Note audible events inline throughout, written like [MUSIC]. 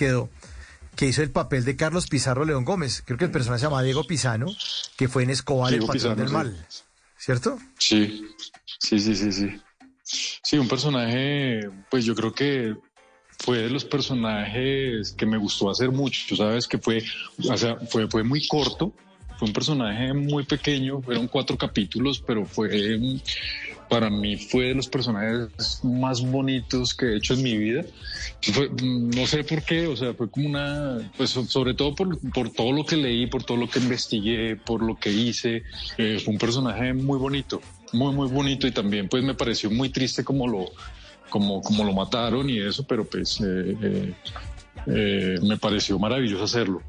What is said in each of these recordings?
quedó, que hizo el papel de Carlos Pizarro León Gómez. Creo que el personaje se llama Diego Pisano, que fue en Escobar, el patrón del mal. ¿Cierto? Sí, sí, sí, sí, sí. Sí, un personaje, pues yo creo que fue de los personajes que me gustó hacer mucho, sabes que fue, o sea, fue, fue muy corto, fue un personaje muy pequeño, fueron cuatro capítulos, pero fue, para mí fue de los personajes más bonitos que he hecho en mi vida. no sé por qué, o sea, fue como una, pues sobre todo por, por todo lo que leí, por todo lo que investigué, por lo que hice, eh, fue un personaje muy bonito, muy, muy bonito y también pues me pareció muy triste como lo, como, como lo mataron y eso, pero pues eh, eh, eh, me pareció maravilloso hacerlo.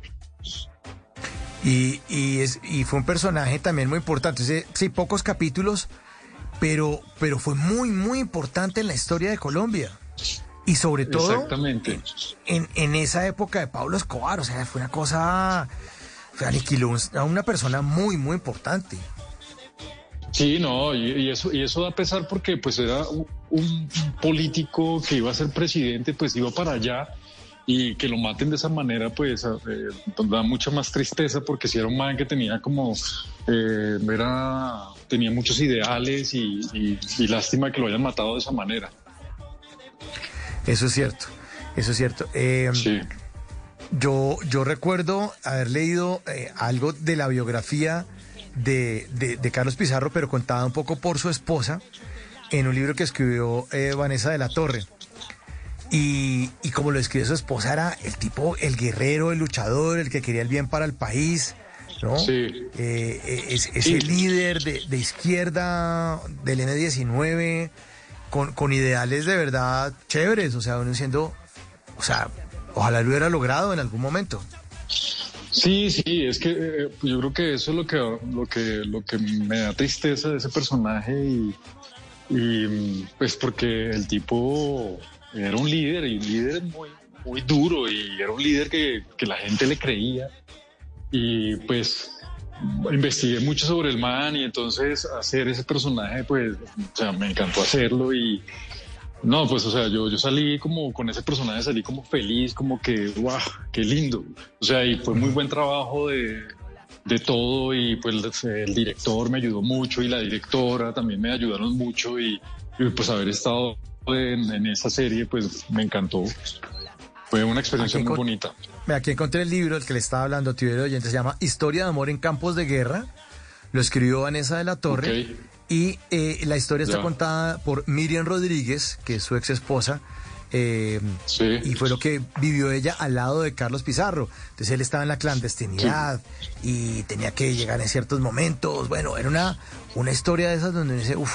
Y, y, es, y fue un personaje también muy importante. Sí, pocos capítulos, pero, pero fue muy, muy importante en la historia de Colombia. Y sobre todo Exactamente. En, en esa época de Pablo Escobar, o sea, fue una cosa, fue aniquiló a una persona muy, muy importante. Sí, no, y, eso y eso da pesar porque pues era un, político que iba a ser presidente, pues iba para allá y que lo maten de esa manera, pues eh, da mucha más tristeza porque si era un man que tenía como, eh, era, tenía muchos ideales y, lástima que lo hayan matado de esa manera. Eso es cierto, eso es cierto. Em, sí. Yo, yo recuerdo haber leído eh, algo de la biografía de, de, Carlos Pizarro, pero contada un poco por su esposa en un libro que escribió eh, Vanessa de la Torre. Y, como lo escribió su esposa, era el tipo, el guerrero, el luchador, el que quería el bien para el país, ¿no? Sí. Eh, es, ese líder de, de, izquierda del N19, con, con, ideales de verdad chéveres, o sea, uno diciendo, o sea, ojalá lo hubiera logrado en algún momento. Sí, sí, es que eh, yo creo que eso es lo que, lo que, lo que me da tristeza de ese personaje y, y pues porque el tipo era un líder y un líder muy, muy duro y era un líder que, que la gente le creía y pues investigué mucho sobre el man y entonces hacer ese personaje pues o sea, me encantó hacerlo y, no, pues, o sea, yo, yo salí como con ese personaje, salí como feliz, como que, guau, qué lindo. O sea, y fue muy buen trabajo de, de todo y pues el director me ayudó mucho y la directora también me ayudaron mucho y, pues haber estado en, en, esa serie pues me encantó. Fue una experiencia muy bonita. Aquí encontré el libro, el que le estaba hablando, tío oyente, se llama Historia de Amor en Campos de Guerra. Lo escribió Vanessa de la Torre. Y eh, la historia está contada por Miriam Rodríguez, que es su ex esposa. Eh, y fue lo que vivió ella al lado de Carlos Pizarro. Entonces él estaba en la clandestinidad y tenía que llegar en ciertos momentos. Bueno, era una, una historia de esas donde dice, uff,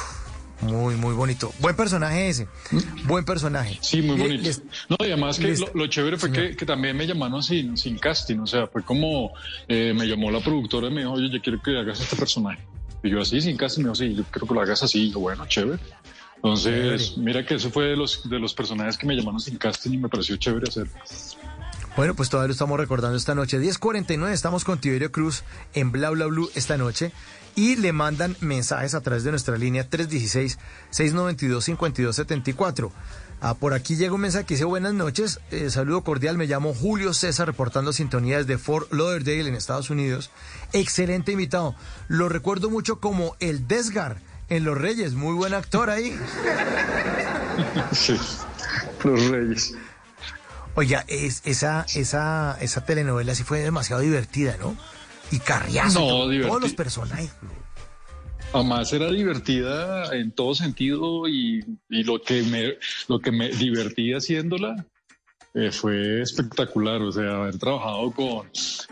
muy, muy bonito. Buen personaje ese. ¿Mm? Buen personaje. Sí, muy bonito. no, y además que lo, chévere fue que, también me llamaron sin, sin casting. O sea, fue como eh, me llamó la productora y me dijo, oye, yo quiero que hagas este personaje. Y yo así, sin casi me dijo, sí, yo creo que lo hagas así. Y yo, bueno, chévere. Entonces, mira que eso fue de los, de los personajes que me llamaron sin casting y me pareció chévere hacerlo. Bueno, pues todavía lo estamos recordando esta noche. 10.49, estamos con Tiberio Cruz en Bla Bla Blue esta noche. Y le mandan mensajes a través de nuestra línea 316-692-5274. Ah, por aquí llega un mensaje que dice buenas noches, eh, saludo cordial, me llamo Julio César reportando sintonía desde Fort Lauderdale en Estados Unidos. Excelente invitado, lo recuerdo mucho como el Desgar en Los Reyes, muy buen actor ahí. [LAUGHS] Sí, Los Reyes. Oiga, es, esa, esa, esa telenovela sí fue demasiado divertida, ¿no? Y carriazo, todos los personajes. Además era divertida en todo sentido y, lo, que me, lo que me divertía haciéndola eh, fue espectacular. O sea, haber trabajado con,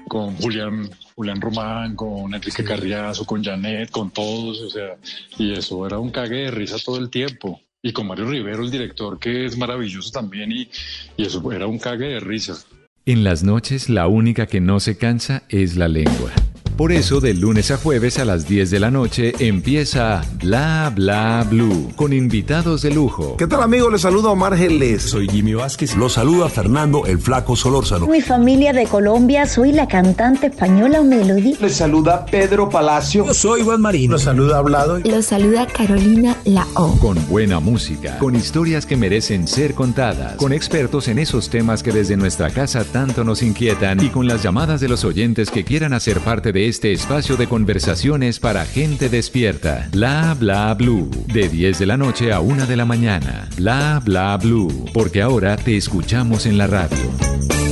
con Julián, Julián Román, con Enrique Carriazo, con Janet, con todos. O sea, y eso era un cague de risa todo el tiempo. Y con Mario Rivero, el director, que es maravilloso también, y, y eso era un cague de risa. En las noches, la única que no se cansa es la lengua. Por eso, de lunes a jueves a las 10 de la noche empieza Bla Bla Blue con invitados de lujo. ¿Qué tal, amigo? Les saluda Omar Geles. Soy Jimmy Vázquez. Lo saluda Fernando el Flaco Solórzano. Mi familia de Colombia, soy la cantante española Melody. Les saluda Pedro Palacio. Yo soy Juan Marino. Los saluda Hablado. Los saluda Carolina La O. Con buena música, con historias que merecen ser contadas, con expertos en esos temas que desde nuestra casa tanto nos inquietan y con las llamadas de los oyentes que quieran hacer parte este espacio de conversaciones para gente despierta. Bla bla blue. De 10 de la noche a 1 de la mañana. Bla bla blue. Porque ahora te escuchamos en la radio.